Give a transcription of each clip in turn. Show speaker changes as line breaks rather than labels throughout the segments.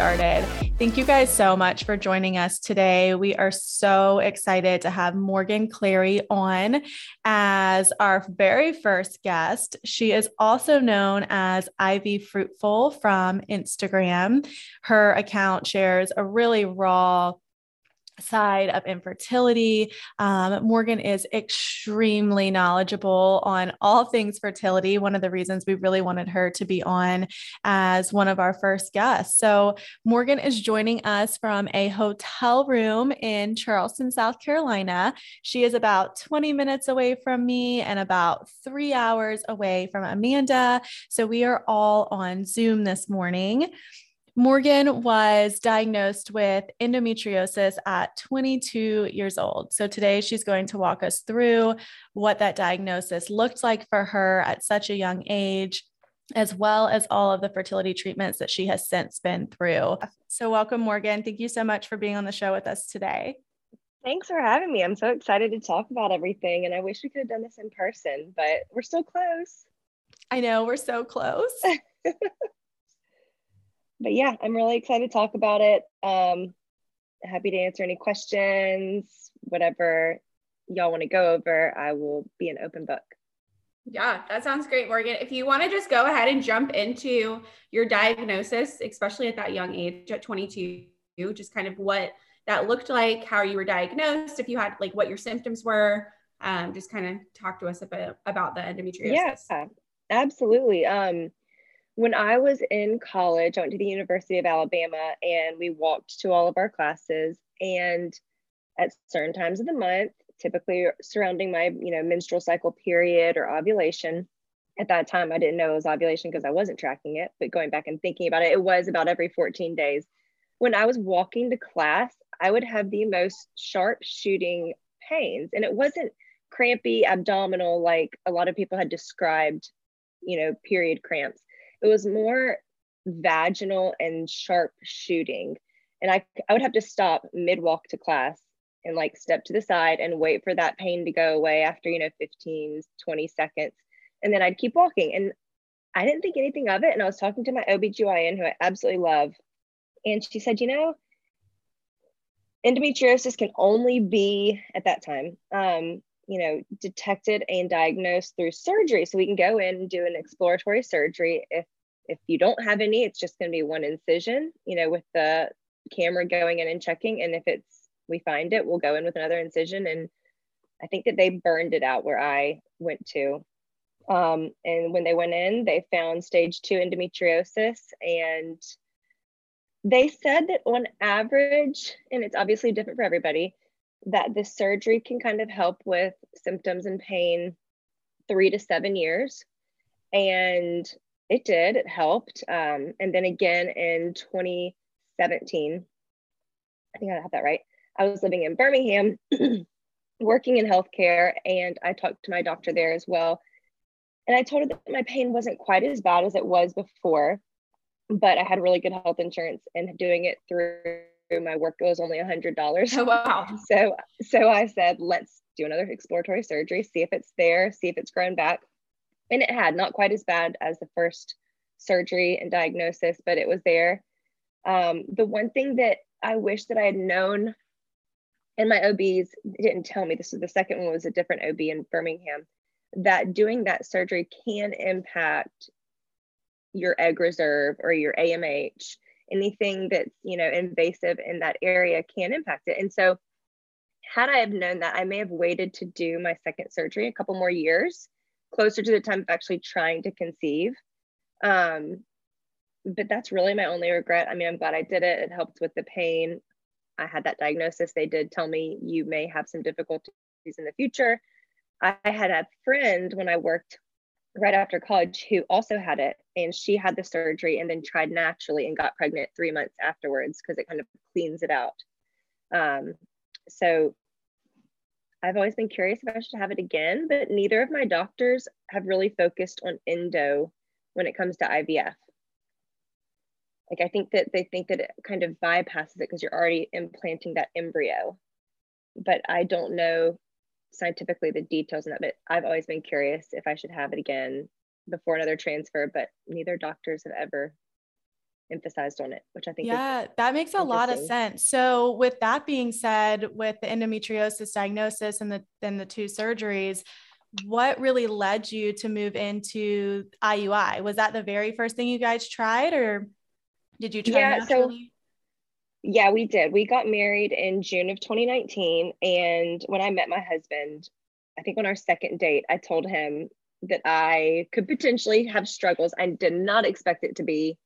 started. Thank you guys so much for joining us today. We are so excited to have Morgan Clary on as our very first guest. She is also known as Ivy Fruitful from Instagram. Her account shares a really raw, side of infertility. Um, Morgan is extremely knowledgeable on all things fertility. One of the reasons we really wanted her to be on as one of our first guests. So, Morgan is joining us from a hotel room in Charleston, South Carolina. She is about 20 minutes away from me and about three hours away from Amanda. So, we are all on Zoom this morning. Morgan was diagnosed with endometriosis at 22 years old. So today she's going to walk us through what that diagnosis looked like for her at such a young age, as well as all of the fertility treatments that she has since been through. So, welcome, Morgan. Thank you so much for being on the show with us today.
Thanks for having me. I'm so excited to talk about everything, and I wish we could have done this in person, but we're still close.
I know, we're so close.
but yeah, I'm really excited to talk about it. Um, happy to answer any questions, whatever y'all want to go over. I will be an open book.
Yeah, that sounds great, Morgan. If you want to just go ahead and jump into your diagnosis, especially at that young age at 22, just kind of what that looked like, how you were diagnosed, if you had like what your symptoms were, um, just kind of talk to us a bit about the endometriosis.
Yeah, absolutely. Um, when I was in college, I went to the University of Alabama and we walked to all of our classes. And at certain times of the month, typically surrounding my, you know, menstrual cycle period or ovulation, at that time I didn't know it was ovulation because I wasn't tracking it. But going back and thinking about it, it was about every 14 days. When I was walking to class, I would have the most sharp shooting pains. And it wasn't crampy abdominal like a lot of people had described, you know, period cramps it was more vaginal and sharp shooting. And I, I would have to stop mid walk to class and like step to the side and wait for that pain to go away after, you know, 15, 20 seconds. And then I'd keep walking. And I didn't think anything of it. And I was talking to my OBGYN, who I absolutely love. And she said, you know, endometriosis can only be at that time um, you know detected and diagnosed through surgery. So we can go in and do an exploratory surgery. If if you don't have any it's just going to be one incision you know with the camera going in and checking. And if it's we find it we'll go in with another incision. And i think that they burned it out where i went to. Um, and when they went in they found stage two endometriosis. And they said that on average and it's obviously different for everybody that the surgery can kind of help with symptoms and pain three to seven years. And it did, it helped. Um, and then again in 2017, I think I have that right. I was living in Birmingham, working in healthcare, and I talked to my doctor there as well. And I told her that my pain wasn't quite as bad as it was before, but I had really good health insurance and doing it through my work was only a hundred dollars.
Oh wow.
So so I said, let's do another exploratory surgery, see if it's there, see if it's grown back. And it had not quite as bad as the first surgery and diagnosis, but it was there. Um, the one thing that I wish that I had known, and my OBs didn't tell me this was the second one was a different OB in Birmingham, that doing that surgery can impact your egg reserve or your AMH anything that's you know invasive in that area can impact it. And so had i have known that i may have waited to do my second surgery a couple more years closer to the time of actually trying to conceive. Um, but that's really my only regret. I mean i'm glad i did it. It helped with the pain. I had that diagnosis. They did tell me you may have some difficulties in the future. I had a friend when i worked right after college who also had it and she had the surgery and then tried naturally and got pregnant three months afterwards because it kind of cleans it out. Um, so i've always been curious if i should have it again but neither of my doctors have really focused on endo when it comes to ivf like i think that they think that it kind of bypasses it because you're already implanting that embryo but i don't know scientifically the details in that, but I've always been curious if I should have it again before another transfer, but neither doctors have ever emphasized on it, which I think
yeah, that makes a lot of sense. So, with that being said, with the endometriosis diagnosis and the then the two surgeries, what really led you to move into IUI? Was that the very first thing you guys tried, or did you try? Yeah, naturally?
Yeah, we did. We got married in June of 2019, and when I met my husband, I think on our second date, I told him that I could potentially have struggles. I did not expect it to be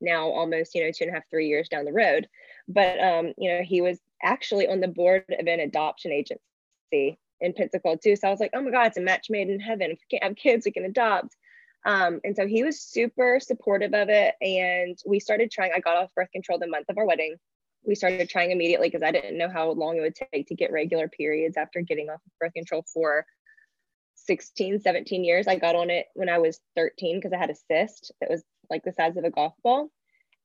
now almost, you know, two and a half, three years down the road. But, um, you know, he was actually on the board of an adoption agency in Pensacola too. So I was like, oh my God, it's a match made in heaven. If we can't have kids, we can adopt. Um, and so he was super supportive of it. And we started trying, I got off birth control the month of our wedding. We started trying immediately because I didn't know how long it would take to get regular periods after getting off birth control for 16, 17 years. I got on it when I was 13 because I had a cyst that was like the size of a golf ball.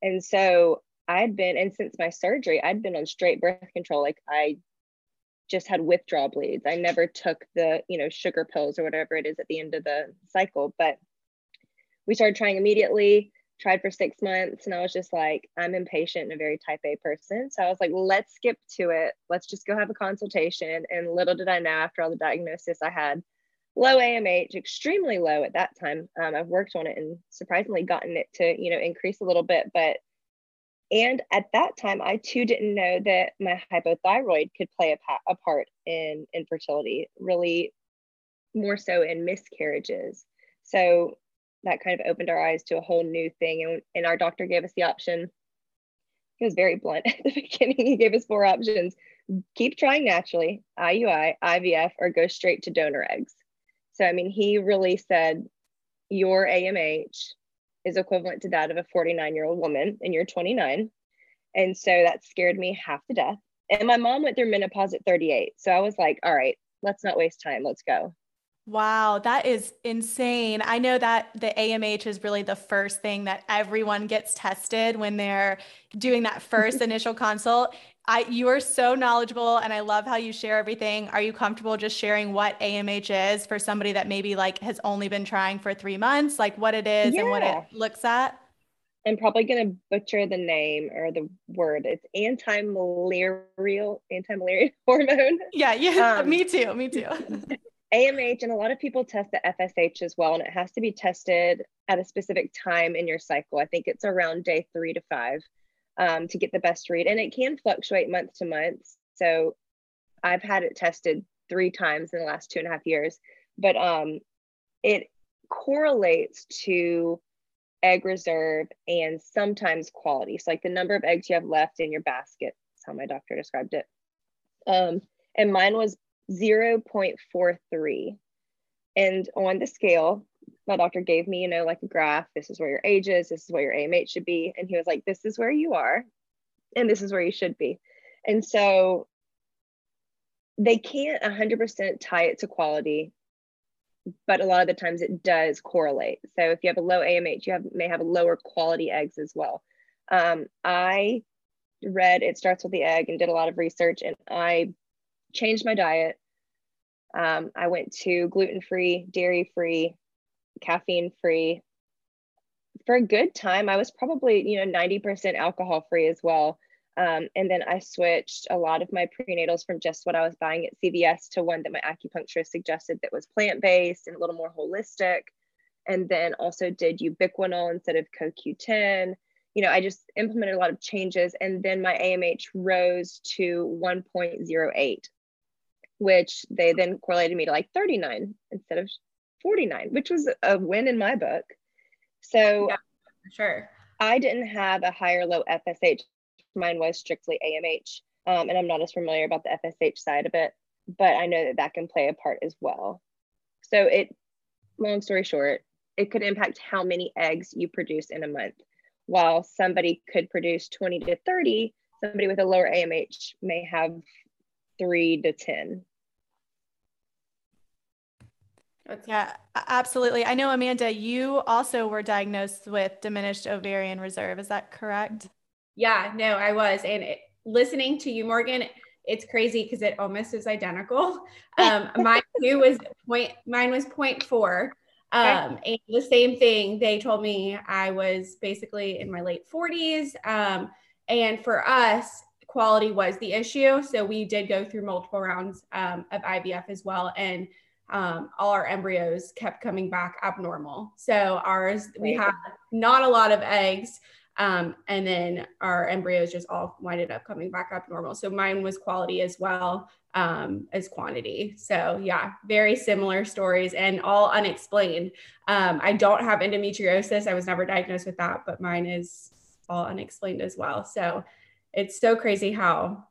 And so I'd been, and since my surgery, I'd been on straight birth control. Like I just had withdrawal bleeds. I never took the, you know, sugar pills or whatever it is at the end of the cycle. But we started trying immediately, tried for six months, and I was just like, I'm impatient and a very type A person. So I was like, let's skip to it. Let's just go have a consultation. And little did I know after all the diagnosis I had low AMH, extremely low at that time. Um, I've worked on it and surprisingly gotten it to, you know, increase a little bit. But, and at that time, I too didn't know that my hypothyroid could play a, a part in infertility, really more so in miscarriages. So that kind of opened our eyes to a whole new thing. And, and our doctor gave us the option. He was very blunt at the beginning. He gave us four options keep trying naturally, IUI, IVF, or go straight to donor eggs. So, I mean, he really said your AMH is equivalent to that of a 49 year old woman and you're 29. And so that scared me half to death. And my mom went through menopause at 38. So I was like, all right, let's not waste time. Let's go.
Wow, that is insane. I know that the AMH is really the first thing that everyone gets tested when they're doing that first initial consult. I you are so knowledgeable and I love how you share everything. Are you comfortable just sharing what AMH is for somebody that maybe like has only been trying for 3 months, like what it is yeah. and what it looks at?
I'm probably going to butcher the name or the word. It's anti-Mullerian anti-Mullerian hormone.
Yeah, yeah, um, me too. Me too.
AMH and a lot of people test the FSH as well and it has to be tested at a specific time in your cycle. I think it's around day 3 to 5 um, to get the best read. And it can fluctuate month to month. So I've had it tested three times in the last two and a half years, but um, it correlates to egg reserve and sometimes quality. So, like the number of eggs you have left in your basket, that's how my doctor described it. Um, and mine was 0.43. And on the scale, my doctor gave me, you know, like a graph. This is where your age is. This is where your AMH should be. And he was like, this is where you are. And this is where you should be. And so they can't 100% tie it to quality, but a lot of the times it does correlate. So if you have a low AMH, you have may have a lower quality eggs as well. Um, I read It Starts with the Egg and did a lot of research, and I changed my diet. Um, I went to gluten free, dairy free, caffeine free. For a good time, I was probably, you know, 90% alcohol free as well. Um, and then I switched a lot of my prenatals from just what I was buying at CVS to one that my acupuncturist suggested that was plant based and a little more holistic. And then also did ubiquinol instead of CoQ10. You know, I just implemented a lot of changes. And then my AMH rose to 1.08, which they then correlated me to like 39 instead of 49, which was a win in my book. So, yeah,
sure.
I didn't have a high or low FSH. Mine was strictly AMH. Um, and I'm not as familiar about the FSH side of it, but I know that that can play a part as well. So, it, long story short, it could impact how many eggs you produce in a month. While somebody could produce 20 to 30, somebody with a lower AMH may have three to 10.
Yeah, absolutely. I know, Amanda, you also were diagnosed with diminished ovarian reserve. Is that correct?
Yeah, no, I was. And it, listening to you, Morgan, it's crazy because it almost is identical. Um, mine too was point, mine was 0.4. Um, and the same thing, they told me I was basically in my late 40s. Um, and for us, quality was the issue. So we did go through multiple rounds um, of IVF as well. And um, all our embryos kept coming back abnormal. So ours, we had not a lot of eggs. Um, and then our embryos just all winded up coming back up normal. So mine was quality as well um, as quantity. So yeah, very similar stories and all unexplained. Um, I don't have endometriosis. I was never diagnosed with that, but mine is all unexplained as well. So it's so crazy how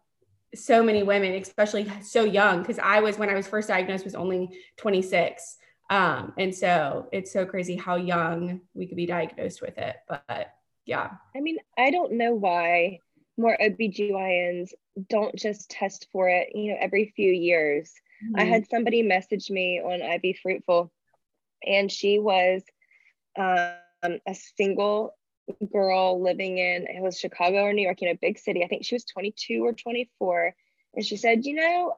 so many women, especially so young, because I was when I was first diagnosed was only 26. Um, and so it's so crazy how young we could be diagnosed with it. But yeah.
I mean, I don't know why more OBGYNs don't just test for it, you know, every few years. Mm-hmm. I had somebody message me on IV Fruitful, and she was um, a single girl living in it was Chicago or New York, you know, big city. I think she was 22 or 24. And she said, you know,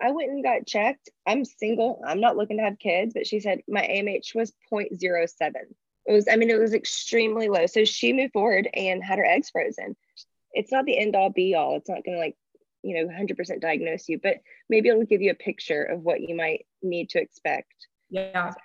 I went and got checked. I'm single. I'm not looking to have kids, but she said my AMH was 0.07. It was, I mean, it was extremely low. So she moved forward and had her eggs frozen it's not the end all be all. It's not going to like, you know, 100% diagnose you, but maybe it'll give you a picture of what you might need to expect.
Yeah. So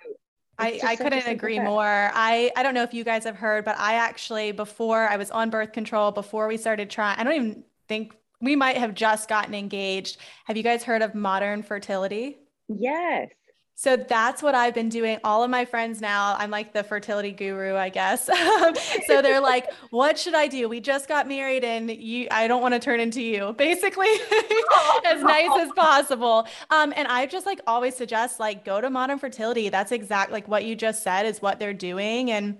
I, I couldn't agree more. I, I don't know if you guys have heard, but I actually, before I was on birth control, before we started trying, I don't even think we might have just gotten engaged. Have you guys heard of modern fertility?
Yes.
So that's what I've been doing. All of my friends now, I'm like the fertility guru, I guess. so they're like, "What should I do? We just got married and you I don't want to turn into you." Basically, as nice as possible. Um, and I just like always suggest like go to modern fertility. That's exact like what you just said is what they're doing and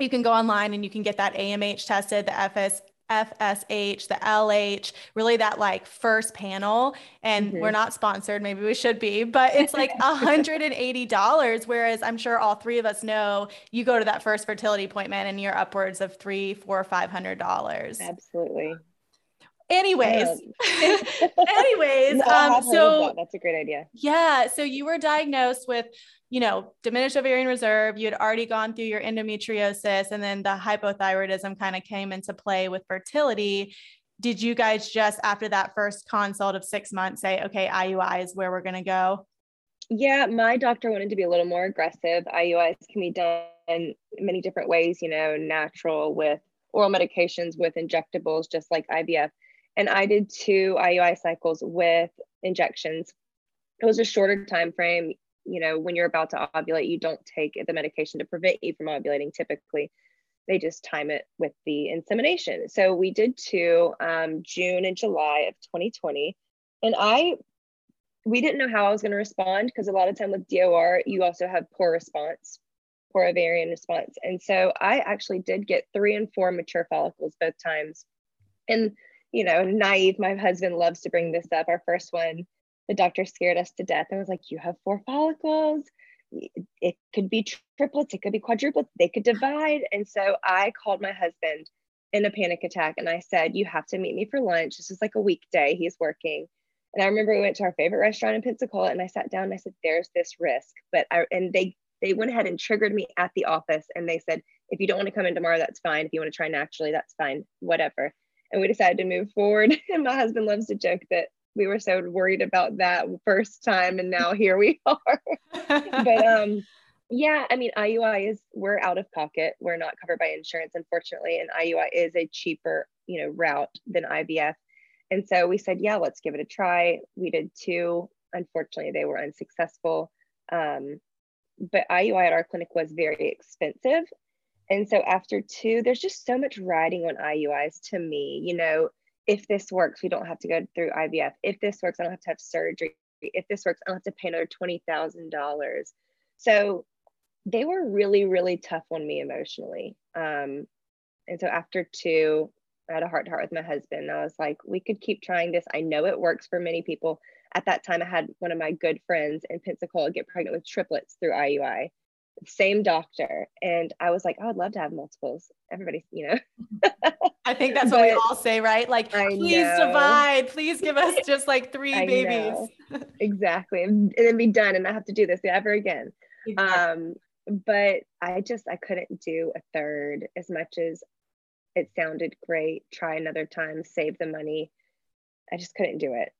you can go online and you can get that AMH tested, the FS FSH, the LH, really that like first panel. And mm-hmm. we're not sponsored, maybe we should be, but it's like $180. Whereas I'm sure all three of us know you go to that first fertility appointment and you're upwards of three, four, five hundred dollars.
Absolutely.
Anyways, anyways, no, um, so
that. that's a great idea.
Yeah. So you were diagnosed with you know, diminished ovarian reserve, you had already gone through your endometriosis, and then the hypothyroidism kind of came into play with fertility. Did you guys just after that first consult of six months say, okay, IUI is where we're going to go?
Yeah, my doctor wanted to be a little more aggressive. IUIs can be done in many different ways, you know, natural with oral medications, with injectables, just like IVF. And I did two IUI cycles with injections. It was a shorter time frame you know, when you're about to ovulate, you don't take the medication to prevent you from ovulating typically. They just time it with the insemination. So we did two um, June and July of 2020. And I, we didn't know how I was going to respond because a lot of time with DOR, you also have poor response, poor ovarian response. And so I actually did get three and four mature follicles both times. And, you know, naive, my husband loves to bring this up. Our first one, the doctor scared us to death and was like, You have four follicles. It could be triplets, it could be quadruplets, they could divide. And so I called my husband in a panic attack and I said, You have to meet me for lunch. This is like a weekday. He's working. And I remember we went to our favorite restaurant in Pensacola and I sat down and I said, There's this risk. But I, and they, they went ahead and triggered me at the office and they said, If you don't want to come in tomorrow, that's fine. If you want to try naturally, that's fine, whatever. And we decided to move forward. And my husband loves to joke that we were so worried about that first time and now here we are. But um yeah i mean iui is we're out of pocket. We're not covered by insurance unfortunately and iui is a cheaper you know route than ivf and so we said yeah let's give it a try. We did two unfortunately they were unsuccessful. Um, but iui at our clinic was very expensive and so after two there's just so much riding on iuis to me you know if this works, we don't have to go through IVF. If this works, I don't have to have surgery. If this works, I don't have to pay another $20,000. So they were really, really tough on me emotionally. Um, and so after two, I had a heart to heart with my husband. I was like, we could keep trying this. I know it works for many people. At that time, I had one of my good friends in Pensacola get pregnant with triplets through IUI same doctor. And I was like, I would love to have multiples. Everybody, you know.
I think that's what we all say, right? Like, I please know. divide. Please give us just like three babies.
exactly. And, and, then be done and not have to do this ever again. Exactly. Um, but I just I couldn't do a third as much as it sounded great. Try another time, save the money. I just couldn't do it.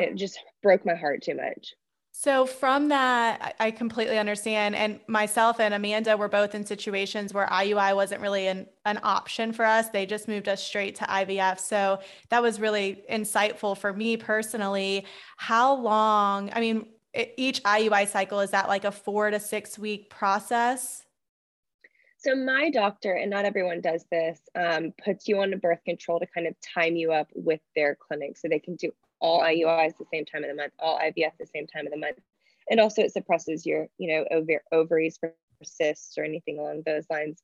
It just broke my heart too much.
So, from that, I completely understand. And myself and Amanda were both in situations where IUI wasn't really an, an option for us. They just moved us straight to IVF. So, that was really insightful for me personally. How long, I mean, each IUI cycle, is that like a four to six week process?
So, my doctor, and not everyone does this, um, puts you on a birth control to kind of time you up with their clinic so they can do all IUIs the same time of the month, all IVF the same time of the month. And also it suppresses your, you know, ov- ovaries for cysts or anything along those lines.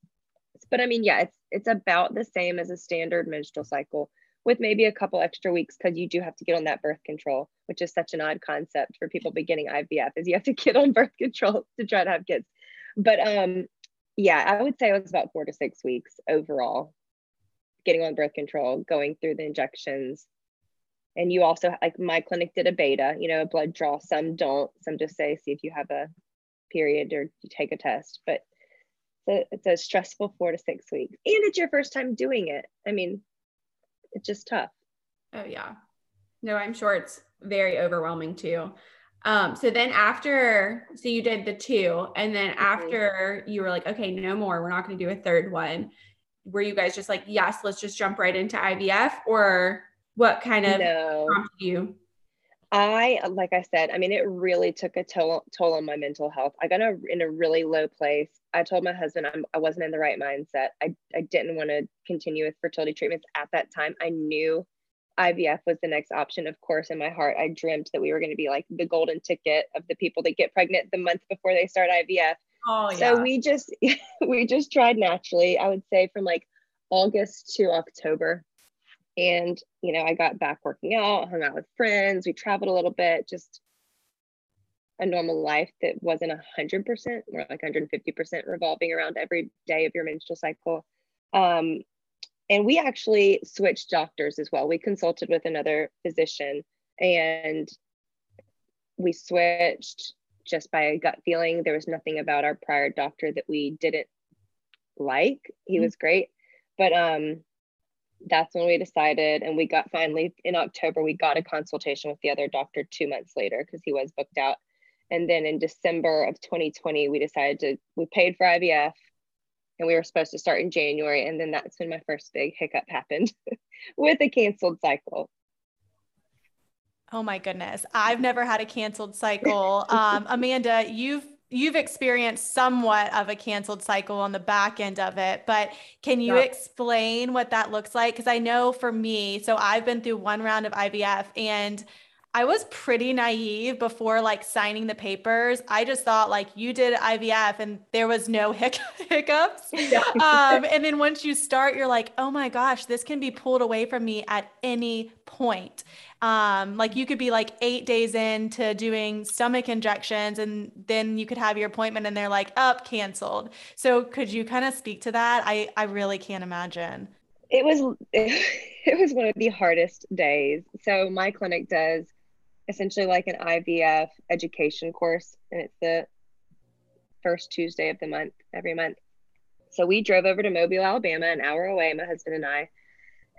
But I mean, yeah, it's it's about the same as a standard menstrual cycle with maybe a couple extra weeks because you do have to get on that birth control, which is such an odd concept for people beginning IVF is you have to get on birth control to try to have kids. But um yeah, I would say it was about four to six weeks overall getting on birth control, going through the injections, and you also like my clinic did a beta you know a blood draw. Some don't. Some just say see if you have a period or you take a test. But it's a, it's a stressful four to six weeks. And it's your first time doing it. I mean it's just tough.
Oh yeah. No i'm sure it's very overwhelming too. Um so then after so you did the two and then mm-hmm. after you were like okay no more. We're not going to do a third one. Were you guys just like yes let's just jump right into ivf or what kind of no. prompted you?
I, like I said, I mean, it really took a toll, toll on my mental health. I got a, in a really low place. I told my husband I'm, I wasn't in the right mindset. I, I didn't want to continue with fertility treatments at that time. I knew IVF was the next option. Of course, in my heart, I dreamt that we were going to be like the golden ticket of the people that get pregnant the month before they start IVF. Oh, yeah. So we just, we just tried naturally. I would say from like August to October and, you know, I got back working out, hung out with friends, we traveled a little bit, just a normal life that wasn't 100%, more like 150% revolving around every day of your menstrual cycle. Um, and we actually switched doctors as well. We consulted with another physician and we switched just by a gut feeling. There was nothing about our prior doctor that we didn't like. He mm-hmm. was great. But um, that's when we decided and we got finally in october we got a consultation with the other doctor two months later because he was booked out and then in december of 2020 we decided to we paid for ivf and we were supposed to start in january and then that's when my first big hiccup happened with a canceled cycle
Oh my goodness. I've never had a canceled cycle. Um, Amanda, you've you've experienced somewhat of a canceled cycle on the back end of it, but can you yeah. explain what that looks like? Because I know for me, so I've been through one round of IVF and I was pretty naive before like signing the papers. I just thought like you did IVF and there was no hic- hiccups. Yeah. um, and then once you start, you're like, oh my gosh, this can be pulled away from me at any point. Um, like you could be like eight days into doing stomach injections and then you could have your appointment and they're like, up, oh, canceled. So could you kind of speak to that? I, I really can't imagine.
It was it was one of the hardest days. So my clinic does essentially like an IVF education course, and it's the first Tuesday of the month every month. So we drove over to Mobile, Alabama, an hour away, my husband and I,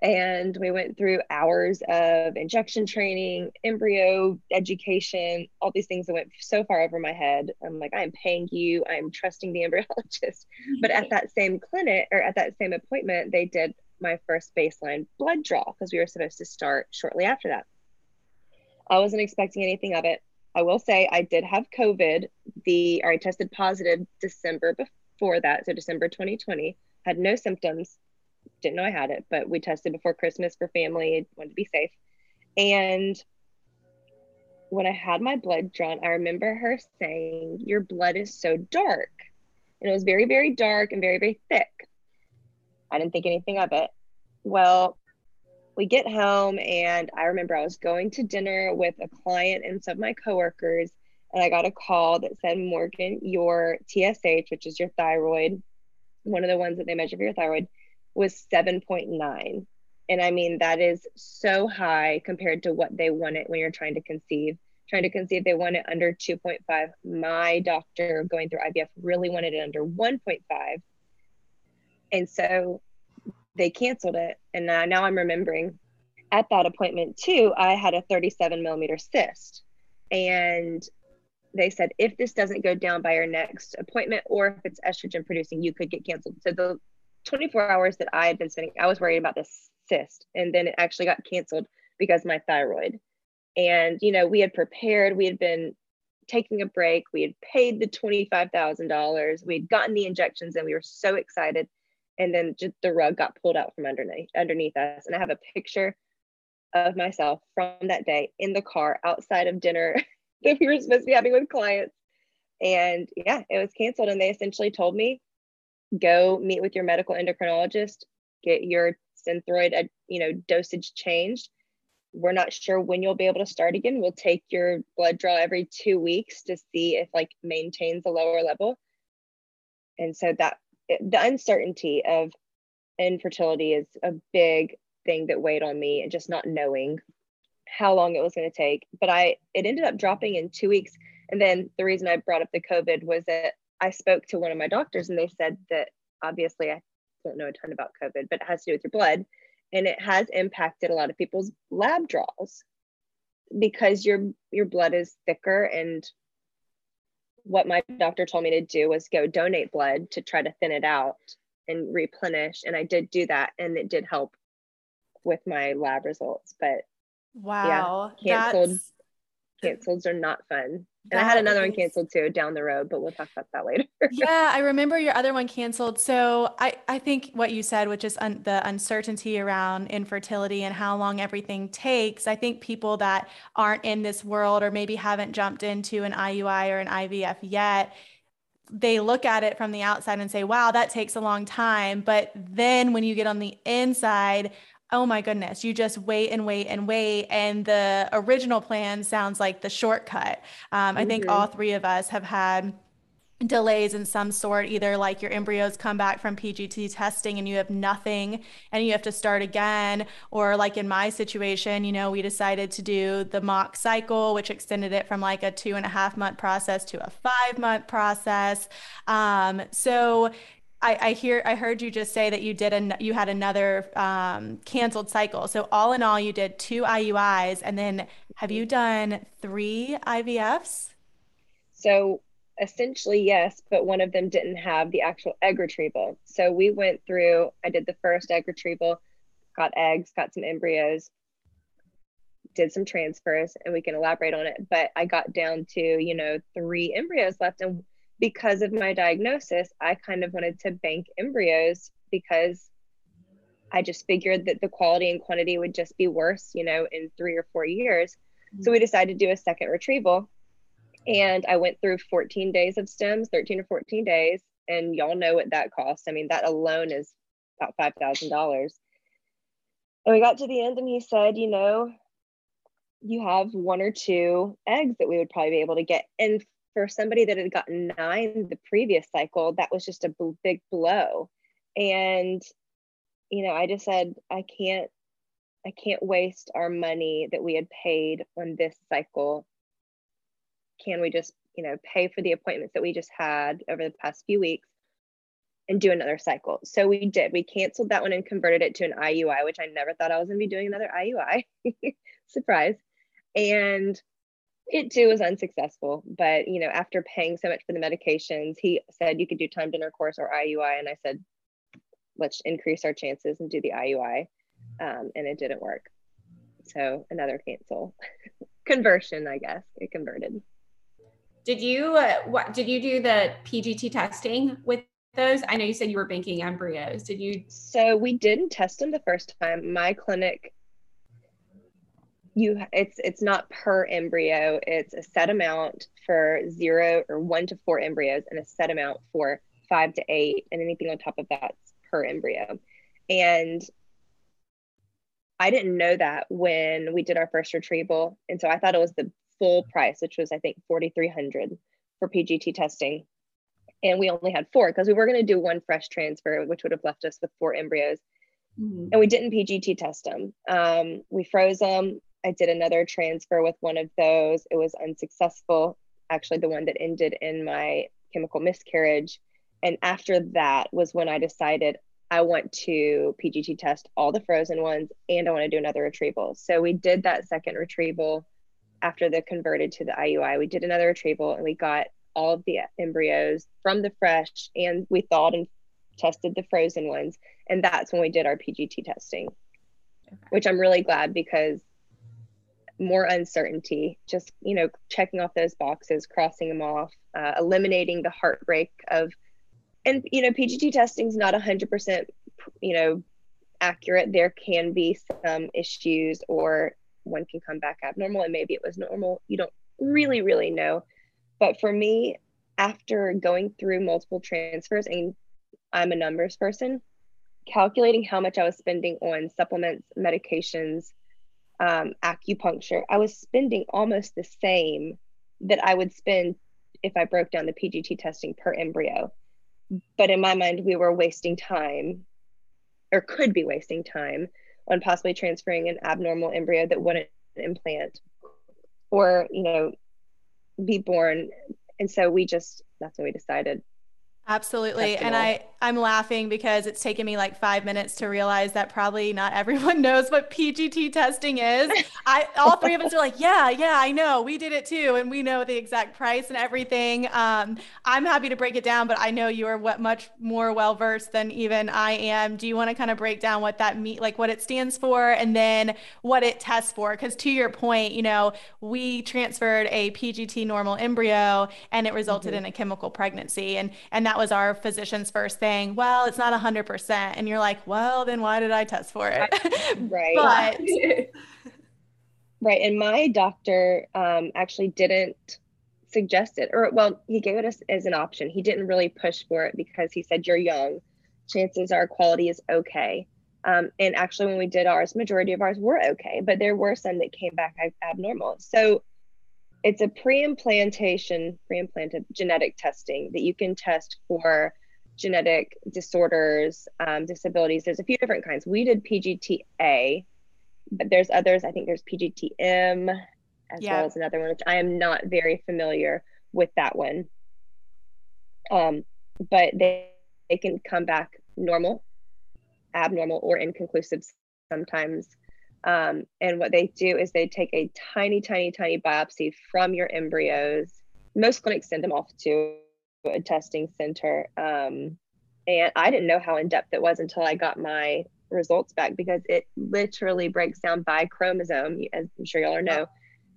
and we went through hours of injection training, embryo education, all these things that went so far over my head. I'm like, I'm paying you, I'm trusting the embryologist. But at that same clinic or at that same appointment, they did my first baseline blood draw because we were supposed to start shortly after that. I wasn't expecting anything of it. I will say I did have COVID. The or I tested positive December before that, so December 2020. Had no symptoms. Didn't know I had it, but we tested before Christmas for family. Wanted to be safe. And when I had my blood drawn, I remember her saying, "Your blood is so dark," and it was very, very dark and very, very thick. I didn't think anything of it. Well, we get home and I remember I was going to dinner with a client and some of my coworkers and I got a call that said Morgan your TSH which is your thyroid one of the ones that they measure for your thyroid was 7.9 and I mean that is so high compared to what they want it when you're trying to conceive trying to conceive. They want it under 2.5. My doctor going through IVF really wanted it under 1.5. And so they canceled it. And now, now I'm remembering at that appointment too, I had a 37 millimeter cyst. And they said, if this doesn't go down by your next appointment or if it's estrogen producing, you could get canceled. So the 24 hours that I had been spending, I was worried about this cyst. And then it actually got canceled because my thyroid. And, you know, we had prepared, we had been taking a break, we had paid the $25,000, we had gotten the injections, and we were so excited. And then just the rug got pulled out from underneath underneath us. And I have a picture of myself from that day in the car outside of dinner that we were supposed to be having with clients. And yeah, it was canceled. And they essentially told me, go meet with your medical endocrinologist, get your synthroid, uh, you know, dosage changed. We're not sure when you'll be able to start again. We'll take your blood draw every two weeks to see if like maintains a lower level. And so that the uncertainty of infertility is a big thing that weighed on me and just not knowing how long it was going to take. But I it ended up dropping in two weeks. And then the reason I brought up the COVID was that I spoke to one of my doctors and they said that obviously I don't know a ton about COVID, but it has to do with your blood. And it has impacted a lot of people's lab draws because your your blood is thicker and what my doctor told me to do was go donate blood to try to thin it out and replenish and i did do that and it did help with my lab results but
wow
yeah canceled canceled are not fun and I had another is... one canceled too down the road, but we'll talk about that later.
yeah, I remember your other one canceled. So I, I think what you said, which is un- the uncertainty around infertility and how long everything takes. I think people that aren't in this world or maybe haven't jumped into an IUI or an IVF yet, they look at it from the outside and say, wow, that takes a long time. But then when you get on the inside, oh my goodness, you just wait and wait and wait. And the original plan sounds like the shortcut. Um, I think all mm-hmm. three of us have had delays in some sort either like your embryos come back from pgt testing and you have nothing and you have to start again or like in my situation you know we decided to do the mock cycle which extended it from like a two and a half month process to a five month process um, so I, I hear I heard you just say that you did an you had another um, canceled cycle. So all in all, you did two IUIs, and then have you done three IVFs?
So essentially yes, but one of them didn't have the actual egg retrieval. So we went through. I did the first egg retrieval, got eggs, got some embryos, did some transfers, and we can elaborate on it. But I got down to you know three embryos left, and because of my diagnosis, I kind of wanted to bank embryos because I just figured that the quality and quantity would just be worse, you know, in three or four years. Mm-hmm. So we decided to do a second retrieval. And I went through 14 days of stims, 13 or 14 days. And y'all know what that costs. I mean, that alone is about $5,000. And we got to the end, and he said, you know, you have one or two eggs that we would probably be able to get. And for somebody that had gotten nine the previous cycle, that was just a big blow. And, you know, I just said, I can't, I can't waste our money that we had paid on this cycle. Can we just, you know, pay for the appointments that we just had over the past few weeks and do another cycle? So we did. We canceled that one and converted it to an IUI, which I never thought I was going to be doing another IUI. Surprise. And it too was unsuccessful but you know after paying so much for the medications he said you could do timed intercourse or iui and i said let's increase our chances and do the iui um, and it didn't work. So another cancel. Conversion i guess. It converted.
Did you uh, what did you do the pgt testing with those? I know you said you were banking embryos. Did you
so we didn't test them the first time. My clinic you it's it's not per embryo. It's a set amount for zero or one to four embryos and a set amount for five to eight and anything on top of that's per embryo. And i didn't know that when we did our first retrieval. And so i thought it was the full price which was i think 4300 for pgt testing. And we only had four because we were going to do one fresh transfer which would have left us with four embryos. Mm-hmm. and we didn't pgt test them. Um, we froze them I did another transfer with one of those. It was unsuccessful, actually, the one that ended in my chemical miscarriage. And after that was when I decided I want to PGT test all the frozen ones and I want to do another retrieval. So we did that second retrieval after the converted to the IUI. We did another retrieval and we got all of the embryos from the fresh and we thawed and tested the frozen ones. And that's when we did our PGT testing, okay. which I'm really glad because more uncertainty, just, you know, checking off those boxes, crossing them off, uh, eliminating the heartbreak of, and, you know, PGT testing is not 100%, you know, accurate. There can be some issues or one can come back abnormal and maybe it was normal. You don't really, really know. But for me, after going through multiple transfers, and I'm a numbers person, calculating how much I was spending on supplements, medications, um, acupuncture, I was spending almost the same that I would spend if I broke down the PGT testing per embryo. But in my mind, we were wasting time or could be wasting time on possibly transferring an abnormal embryo that wouldn't implant or, you know, be born. And so we just, that's what we decided.
Absolutely. And I, I'm laughing because it's taken me like five minutes to realize that probably not everyone knows what PGT testing is. I, all three of us are like, yeah, yeah, I know. We did it too. And we know the exact price and everything. Um, I'm happy to break it down, but I know you are what much more well versed than even I am. Do you want to kind of break down what that mean, like what it stands for and then what it tests for? Because to your point, you know, we transferred a PGT normal embryo and it resulted mm-hmm. in a chemical pregnancy. And, and that was our physician's first thing. Well, it's not 100%. And you're like, well, then why did I test for it?
Right. but, right. And my doctor um, actually didn't suggest it, or well, he gave it as, as an option. He didn't really push for it because he said, you're young. Chances are quality is okay. Um, and actually, when we did ours, majority of ours were okay, but there were some that came back abnormal. So it's a pre-implantation, pre-implanted genetic testing that you can test for genetic disorders, um, disabilities. There's a few different kinds. We did PGTA, but there's others. I think there's PGTM as yeah. well as another one, which I am not very familiar with that one. Um, but they, they can come back normal, abnormal, or inconclusive sometimes. Um, and what they do is they take a tiny, tiny, tiny biopsy from your embryos. Most clinics send them off to a testing center. Um, and I didn't know how in depth it was until I got my results back because it literally breaks down by chromosome, as I'm sure y'all know.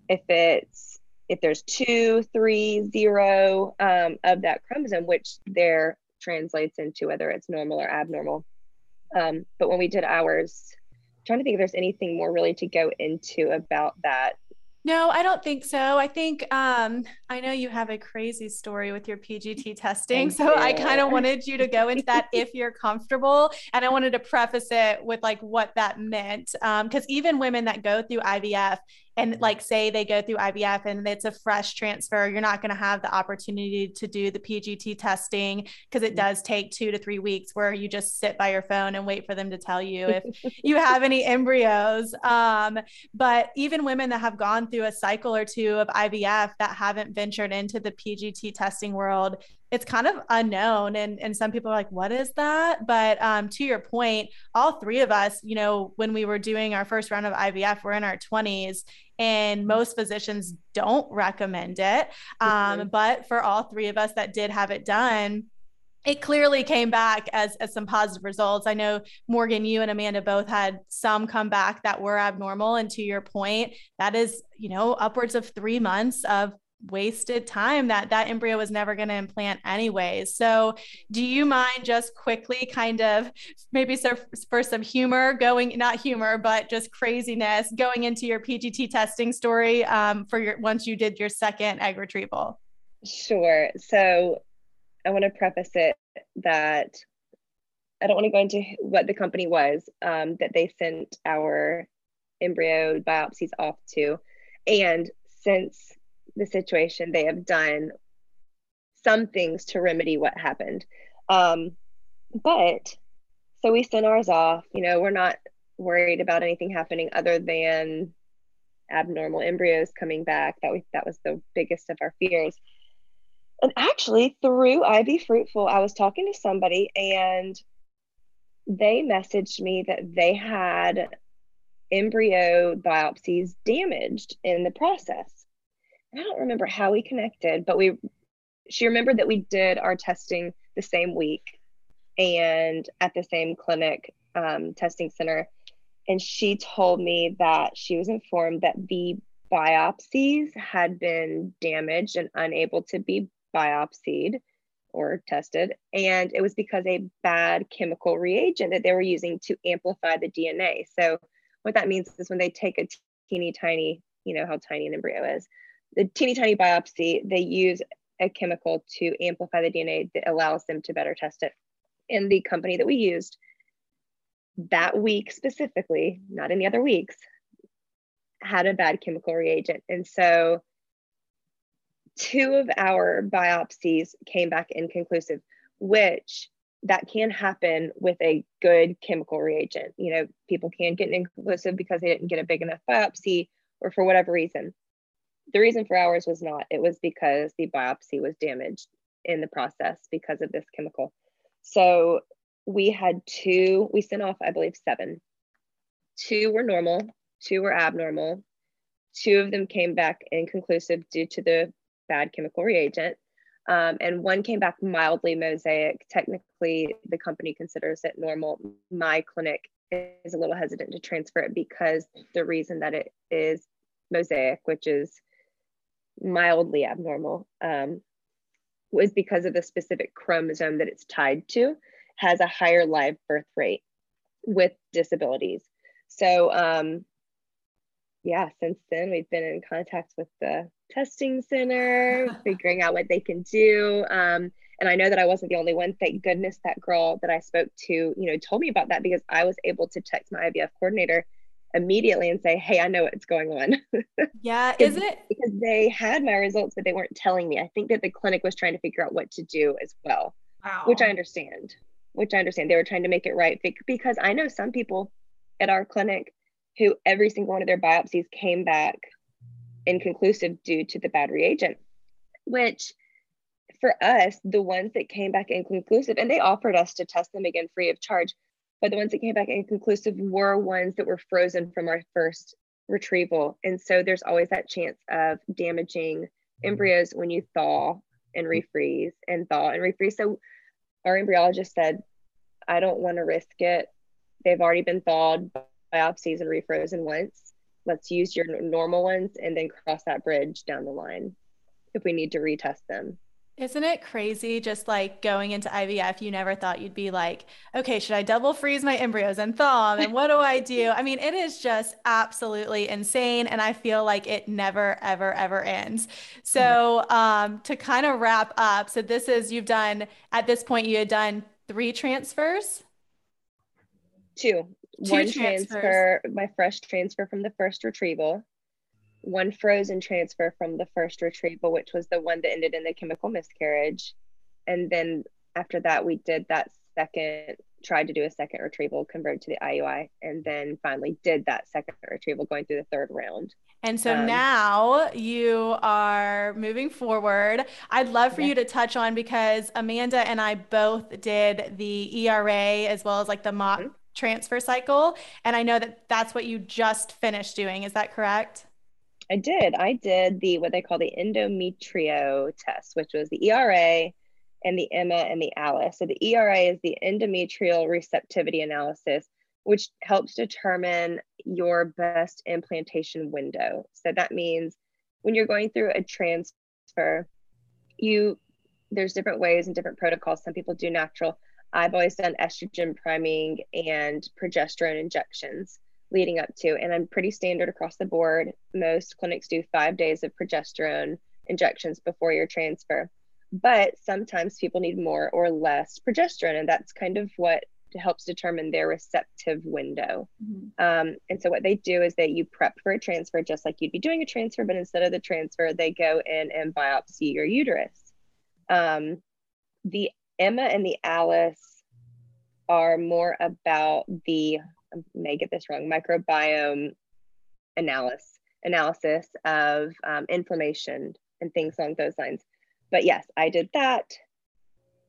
If it's if there's two, three, zero um, of that chromosome, which there translates into whether it's normal or abnormal. Um, but when we did ours, trying to think if there's anything more really to go into about that.
No, I don't think so. I think um, I know you have a crazy story with your PGT testing. Thank so you. I kind of wanted you to go into that if you're comfortable. And I wanted to preface it with like what that meant. Because um, even women that go through IVF, and like say they go through IVF and it's a fresh transfer, you're not going to have the opportunity to do the PGT testing because it does take two to three weeks where you just sit by your phone and wait for them to tell you if you have any embryos. Um, but even women that have gone through a cycle or two of IVF that haven't ventured into the PGT testing world, it's kind of unknown and and some people are like what is that but um, to your point all three of us you know when we were doing our first round of ivf we're in our 20s and most physicians don't recommend it um, mm-hmm. but for all three of us that did have it done it clearly came back as, as some positive results. I know Morgan, you and Amanda both had some come back that were abnormal. And to your point, that is, you know, upwards of three months of wasted time that that embryo was never going to implant anyways. So, do you mind just quickly kind of maybe so for some humor going not humor but just craziness going into your PGT testing story um, for your once you did your second egg retrieval?
Sure. So, I want to preface it that I don't want to go into what the company was um, that they sent our embryo biopsies off to. And since the situation, they have done some things to remedy what happened. Um, but so we sent ours off. You know, we're not worried about anything happening other than abnormal embryos coming back. That we that was the biggest of our fears. And actually, through Ivy Fruitful, I was talking to somebody and they messaged me that they had embryo biopsies damaged in the process. I don't remember how we connected, but we she remembered that we did our testing the same week and at the same clinic um, testing center. And she told me that she was informed that the biopsies had been damaged and unable to be biopsied or tested. And it was because a bad chemical reagent that they were using to amplify the DNA. So, what that means is when they take a teeny tiny, you know how tiny an embryo is, the teeny tiny biopsy, they use a chemical to amplify the DNA that allows them to better test it. And the company that we used that week specifically, not any other weeks, had a bad chemical reagent. And so two of our biopsies came back inconclusive, which that can happen with a good chemical reagent. You know, people can get inconclusive because they didn't get a big enough biopsy or for whatever reason. The reason for ours was not, it was because the biopsy was damaged in the process because of this chemical. So we had two, we sent off, I believe, seven. Two were normal, two were abnormal. Two of them came back inconclusive due to the bad chemical reagent. Um, and one came back mildly mosaic. Technically, the company considers it normal. My clinic is a little hesitant to transfer it because the reason that it is mosaic, which is mildly abnormal, um, was because of the specific chromosome that it's tied to, has a higher live birth rate with disabilities. So, um, yeah, since then we've been in contact with the testing center, figuring out what they can do. Um, and I know that I wasn't the only one. Thank goodness that girl that I spoke to, you know, told me about that because I was able to text my IVF coordinator immediately and say, "Hey, I know what's going on."
Yeah, is it
because they had my results, but they weren't telling me. I think that the clinic was trying to figure out what to do as well, wow. which I understand. Which I understand. They were trying to make it right because I know some people at our clinic who every single one of their biopsies came back inconclusive due to the bad reagent, which for us, the ones that came back inconclusive, and they offered us to test them again free of charge, but the ones that came back inconclusive were ones that were frozen from our first retrieval. And so there's always that chance of damaging mm-hmm. embryos when you thaw and mm-hmm. refreeze and thaw and refreeze. So our embryologist said, I don't want to risk it. They've already been thawed biopsies and refrozen once. Let's use your normal ones and then cross that bridge down the line if we need to retest them.
Isn't it crazy just like going into IVF? You never thought you'd be like, okay, should I double freeze my embryos and thaw them? And what do I do? I mean, it is just absolutely insane. And I feel like it never, ever, ever ends. So, um, to kind of wrap up, so this is you've done at this point, you had done three transfers?
Two. Two one transfers. transfer, my fresh transfer from the first retrieval, one frozen transfer from the first retrieval, which was the one that ended in the chemical miscarriage. And then after that, we did that second, tried to do a second retrieval, convert to the IUI, and then finally did that second retrieval going through the third round.
And so um, now you are moving forward. I'd love for yeah. you to touch on because Amanda and I both did the ERA as well as like the mock mm-hmm transfer cycle. And I know that that's what you just finished doing. Is that correct?
I did. I did the what they call the endometrio test, which was the ERA and the Emma and the Alice. So the ERA is the endometrial receptivity analysis, which helps determine your best implantation window. So that means when you're going through a transfer, you there's different ways and different protocols. Some people do natural. I've always done estrogen priming and progesterone injections leading up to, and I'm pretty standard across the board. Most clinics do five days of progesterone injections before your transfer. But sometimes people need more or less progesterone, and that's kind of what helps determine their receptive window. Mm-hmm. Um, and so, what they do is that you prep for a transfer just like you'd be doing a transfer, but instead of the transfer, they go in and biopsy your uterus. Um, the Emma and the Alice are more about the I may get this wrong microbiome analysis analysis of um, inflammation and things along those lines. But yes, I did that,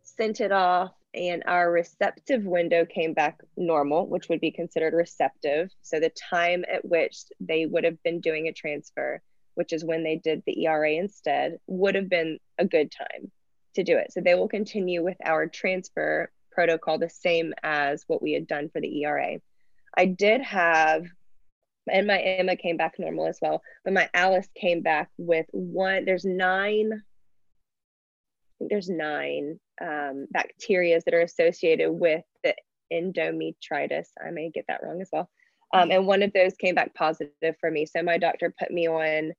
sent it off, and our receptive window came back normal, which would be considered receptive. So the time at which they would have been doing a transfer, which is when they did the ERA instead, would have been a good time to do it. So they will continue with our transfer protocol the same as what we had done for the ERA. I did have, and my Emma came back normal as well, but my Alice came back with one, there's nine, I think there's nine um, bacteria that are associated with the endometritis. I may get that wrong as well. Um, and one of those came back positive for me. So my doctor put me on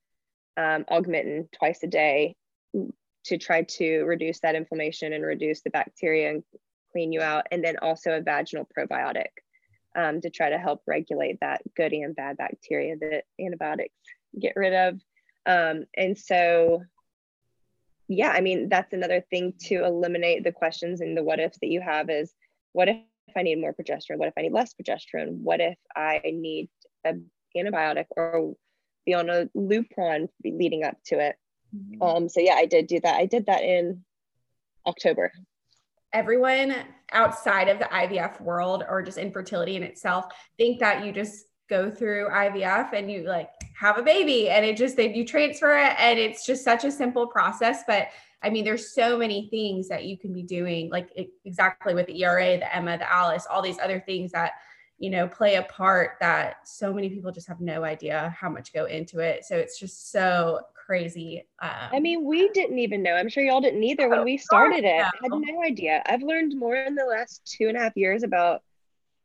um, Augmentin twice a day to try to reduce that inflammation and reduce the bacteria and clean you out. And then also a vaginal probiotic um, to try to help regulate that good and bad bacteria that antibiotics get rid of. Um, and so, yeah, I mean, that's another thing to eliminate the questions and the what ifs that you have is what if I need more progesterone? What if I need less progesterone? What if I need an antibiotic or be on a Lupron leading up to it? Mm-hmm. Um, so yeah, I did do that. I did that in October.
Everyone outside of the IVF world or just infertility in itself think that you just go through IVF and you like have a baby and it just they you transfer it and it's just such a simple process. But I mean there's so many things that you can be doing like it, exactly with the ERA the Emma the Alice all these other things that you know play a part that so many people just have no idea how much go into it so it's just so crazy.
Um, I mean, we didn't even know. I'm sure y'all didn't either when we started it. I had no idea. I've learned more in the last two and a half years about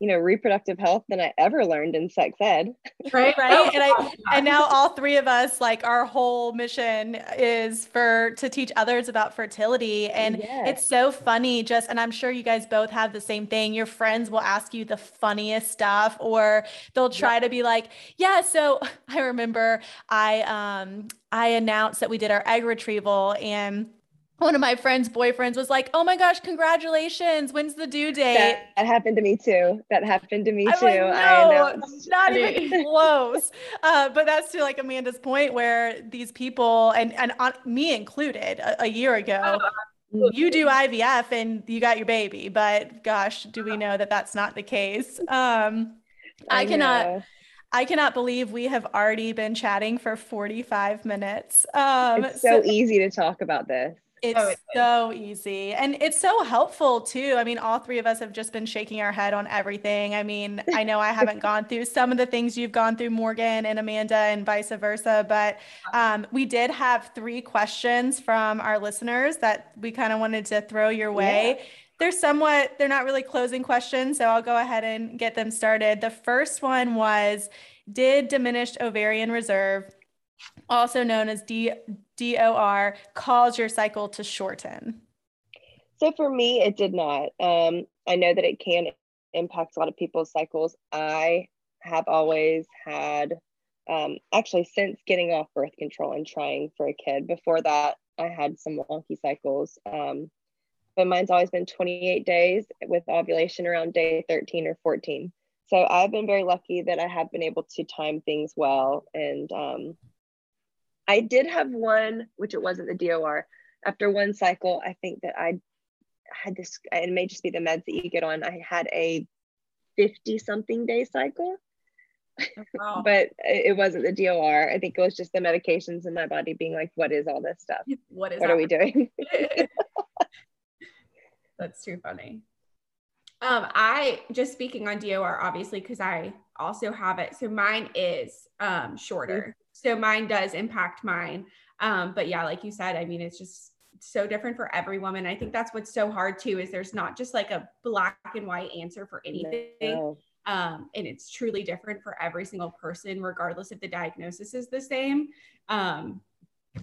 you know reproductive health than I ever learned in sex ed.
Right, right. and I and now all three of us like our whole mission is for to teach others about fertility and yes. it's so funny just and I'm sure you guys both have the same thing. Your friends will ask you the funniest stuff or they'll try to be like, "Yeah, so I remember I um I announced that we did our egg retrieval and one of my friend's boyfriends was like, "Oh my gosh, congratulations! When's the due date?"
That, that happened to me too. That happened to me
I'm
too.
Like, no, I not even close. Uh, but that's to like Amanda's point, where these people and and on, me included, a, a year ago, oh, you do IVF and you got your baby. But gosh, do we know that that's not the case? Um, I, I cannot. I cannot believe we have already been chatting for 45 minutes.
Um, it's so, so easy to talk about this.
It's oh, so easy and it's so helpful too. I mean, all three of us have just been shaking our head on everything. I mean, I know I haven't gone through some of the things you've gone through, Morgan and Amanda, and vice versa, but um, we did have three questions from our listeners that we kind of wanted to throw your way. Yeah. They're somewhat, they're not really closing questions, so I'll go ahead and get them started. The first one was Did diminished ovarian reserve also known as D- DOR, cause your cycle to shorten?
So for me, it did not. Um, I know that it can impact a lot of people's cycles. I have always had, um, actually, since getting off birth control and trying for a kid, before that, I had some wonky cycles. Um, but mine's always been 28 days with ovulation around day 13 or 14. So I've been very lucky that I have been able to time things well and um, I did have one, which it wasn't the DOR. After one cycle, I think that I had this, it may just be the meds that you get on. I had a 50 something day cycle. Oh, wow. but it wasn't the DOR. I think it was just the medications in my body being like, what is all this stuff?
What is
what are we doing?
That's too funny. Um, I just speaking on DOR, obviously, because I also have it. So mine is um shorter so mine does impact mine um, but yeah like you said i mean it's just so different for every woman i think that's what's so hard too is there's not just like a black and white answer for anything no. um, and it's truly different for every single person regardless if the diagnosis is the same um,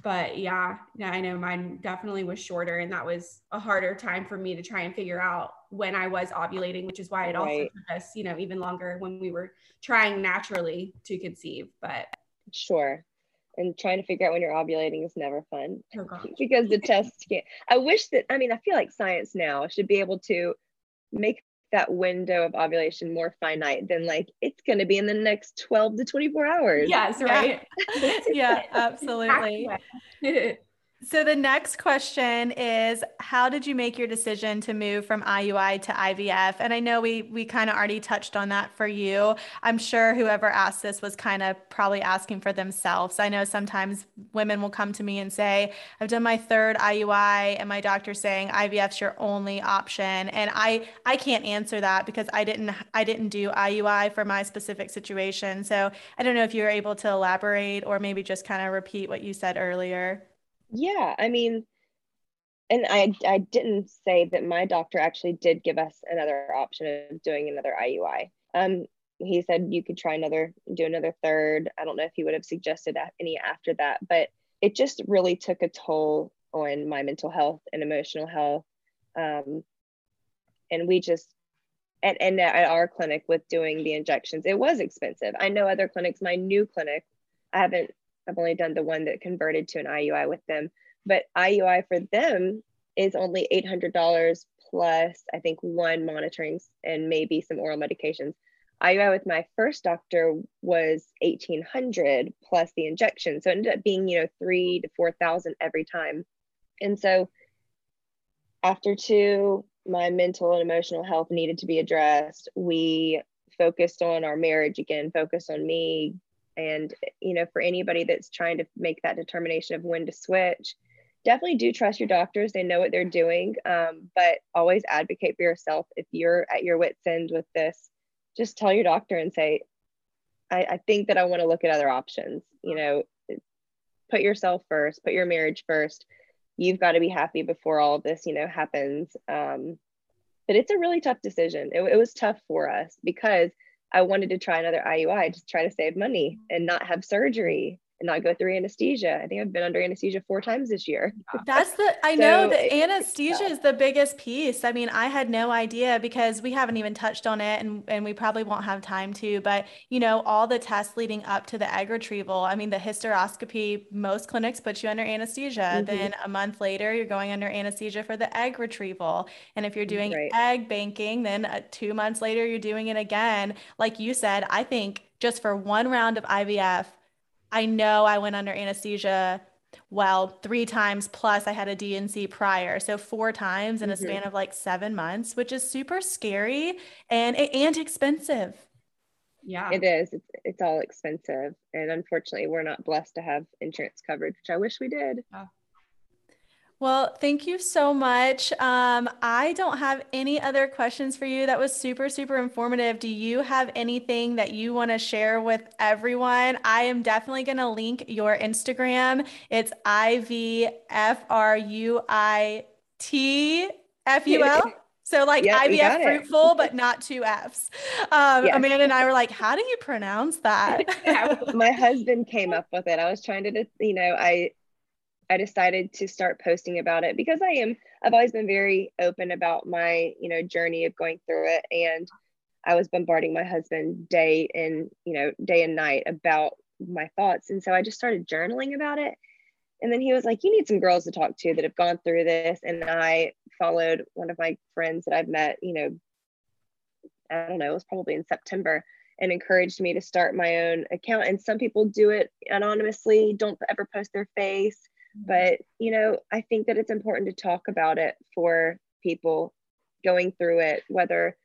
but yeah, yeah, I know mine definitely was shorter, and that was a harder time for me to try and figure out when I was ovulating, which is why it also right. took us, you know, even longer when we were trying naturally to conceive. But
Sure. And trying to figure out when you're ovulating is never fun oh, because the tests can't. I wish that, I mean, I feel like science now should be able to make that window of ovulation more finite than like it's going to be in the next 12 to 24 hours.
Yes, right.
yeah, yeah absolutely. So the next question is how did you make your decision to move from IUI to IVF? And I know we we kind of already touched on that for you. I'm sure whoever asked this was kind of probably asking for themselves. I know sometimes women will come to me and say, "I've done my third IUI and my doctor's saying IVF's your only option." And I I can't answer that because I didn't I didn't do IUI for my specific situation. So I don't know if you're able to elaborate or maybe just kind of repeat what you said earlier.
Yeah, I mean, and I I didn't say that my doctor actually did give us another option of doing another IUI. Um, he said you could try another, do another third. I don't know if he would have suggested any after that, but it just really took a toll on my mental health and emotional health. Um, and we just and, and at our clinic with doing the injections, it was expensive. I know other clinics, my new clinic, I haven't I've only done the one that converted to an IUI with them, but IUI for them is only $800 plus, I think, one monitoring and maybe some oral medications. IUI with my first doctor was 1800 plus the injection. So it ended up being, you know, three to 4,000 every time. And so after two, my mental and emotional health needed to be addressed. We focused on our marriage again, focused on me and, you know, for anybody that's trying to make that determination of when to switch, definitely do trust your doctors. They know what they're doing, um, but always advocate for yourself. If you're at your wits' end with this, just tell your doctor and say, I, I think that I want to look at other options. You know, put yourself first, put your marriage first. You've got to be happy before all of this, you know, happens. Um, but it's a really tough decision. It, it was tough for us because I wanted to try another IUI, just try to save money and not have surgery and not go through anesthesia. I think I've been under anesthesia four times this year.
That's the, I so know that anesthesia is the biggest piece. I mean, I had no idea because we haven't even touched on it and, and we probably won't have time to, but you know, all the tests leading up to the egg retrieval. I mean, the hysteroscopy, most clinics put you under anesthesia. Mm-hmm. Then a month later, you're going under anesthesia for the egg retrieval. And if you're doing right. egg banking, then uh, two months later, you're doing it again. Like you said, I think just for one round of IVF, I know I went under anesthesia well three times plus I had a D&C prior. So four times in a mm-hmm. span of like seven months, which is super scary and and expensive.
Yeah. It is. It's it's all expensive. And unfortunately we're not blessed to have insurance coverage, which I wish we did. Yeah.
Well, thank you so much. Um, I don't have any other questions for you. That was super, super informative. Do you have anything that you want to share with everyone? I am definitely going to link your Instagram. It's I V F R U I T F U L. So like yep, IVF fruitful, but not two F's. Um, yes. Amanda and I were like, how do you pronounce that?
My husband came up with it. I was trying to, you know, I I decided to start posting about it because I am I've always been very open about my, you know, journey of going through it and I was bombarding my husband day and, you know, day and night about my thoughts and so I just started journaling about it. And then he was like, "You need some girls to talk to that have gone through this." And I followed one of my friends that I've met, you know, I don't know, it was probably in September and encouraged me to start my own account. And some people do it anonymously, don't ever post their face but you know i think that it's important to talk about it for people going through it whether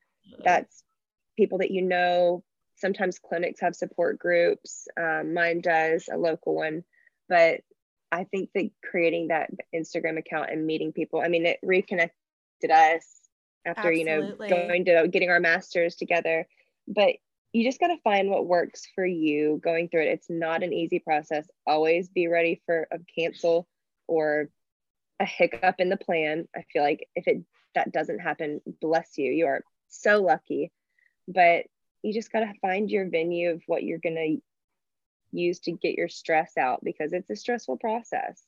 that's people that you know. Sometimes clinics have support groups. Um, mine does a local one. But i think that creating that instagram account and meeting people i mean it reconnected us after Absolutely. you know going to getting our masters together. But you just got to find what works for you going through it. It's not an easy process. Always be ready for a cancel or a hiccup in the plan. I feel like if it that doesn't happen, bless you. You are so lucky. But you just got to find your venue of what you're going to use to get your stress out because it's a stressful process.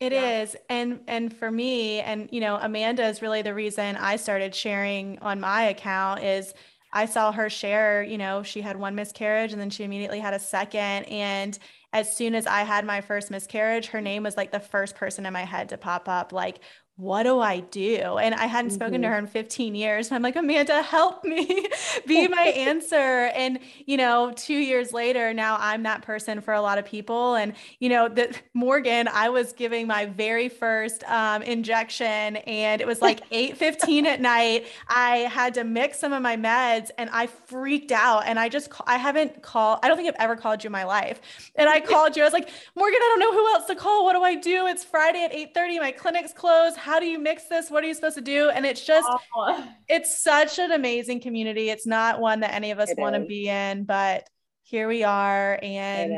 It yeah. is, And and for me and you know Amanda is really the reason I started sharing on my account is I saw her share, you know, she had one miscarriage and then she immediately had a second. And as soon as I had my first miscarriage, her name was like the first person in my head to pop up. Like, what do I do? And I hadn't mm-hmm. spoken to mm-hmm. her in 15 years. And I'm like, Amanda, help me be my answer. And, you know, two years later, now I'm that person for a lot of people. And, you know, the Morgan, I was giving my very first um, injection and it was like 8 15 at night. I had to mix some of my meds and I freaked out. And I just, I haven't called, I don't think I've ever called you in my life. And I called you. I was like, Morgan, I don't know who else to call. What do I do? It's Friday at 8 30. My clinic's closed how do you mix this? What are you supposed to do? And it's just, oh. it's such an amazing community. It's not one that any of us want to be in, but here we are. And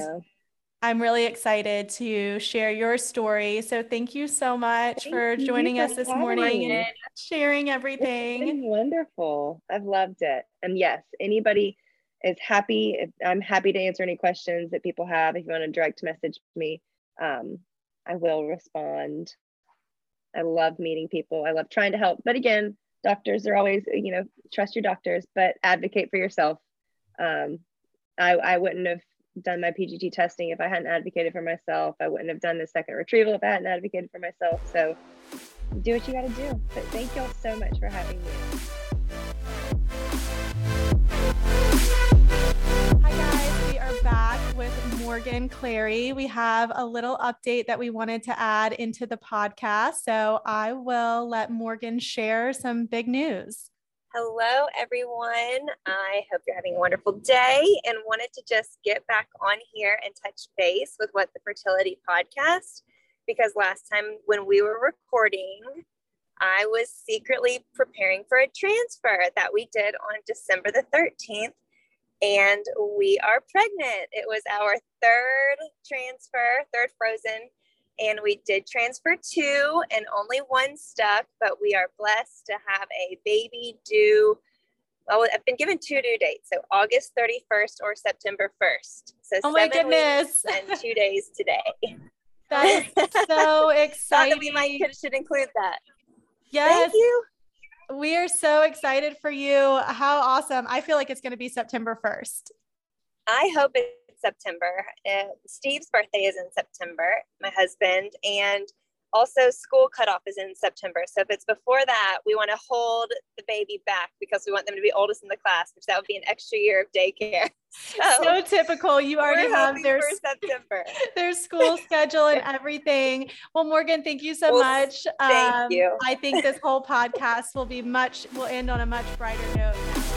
I'm really excited to share your story. So thank you so much thank for joining us this morning and sharing everything.
wonderful. I've loved it. And yes, anybody is happy. I'm happy to answer any questions that people have. If you want to direct message me, um, I will respond. I love meeting people. I love trying to help. But again, doctors are always, you know, trust your doctors, but advocate for yourself. Um, I, I wouldn't have done my PGT testing if I hadn't advocated for myself. I wouldn't have done the second retrieval if I hadn't advocated for myself. So do what you got to do. But thank y'all so much for having me.
With Morgan Clary. We have a little update that we wanted to add into the podcast. So I will let Morgan share some big news.
Hello, everyone. I hope you're having a wonderful day and wanted to just get back on here and touch base with what the fertility podcast because last time when we were recording, I was secretly preparing for a transfer that we did on December the 13th and we are pregnant. It was our third transfer, third frozen, and we did transfer two, and only one stuck, but we are blessed to have a baby due. Well, I've been given two due dates, so August 31st or September 1st. So
oh my goodness,
and two days today.
That is so exciting.
Thought we might should include that.
Yes.
Thank you.
We are so excited for you. How awesome. I feel like it's going to be September 1st.
I hope it's September. Uh, Steve's birthday is in September, my husband, and also school cutoff is in September. So if it's before that, we want to hold the baby back because we want them to be oldest in the class, which that would be an extra year of daycare.
So, so typical. You already have their
September,
their school schedule and everything. Well, Morgan, thank you so well, much.
Thank um, you.
I think this whole podcast will be much will end on a much brighter note.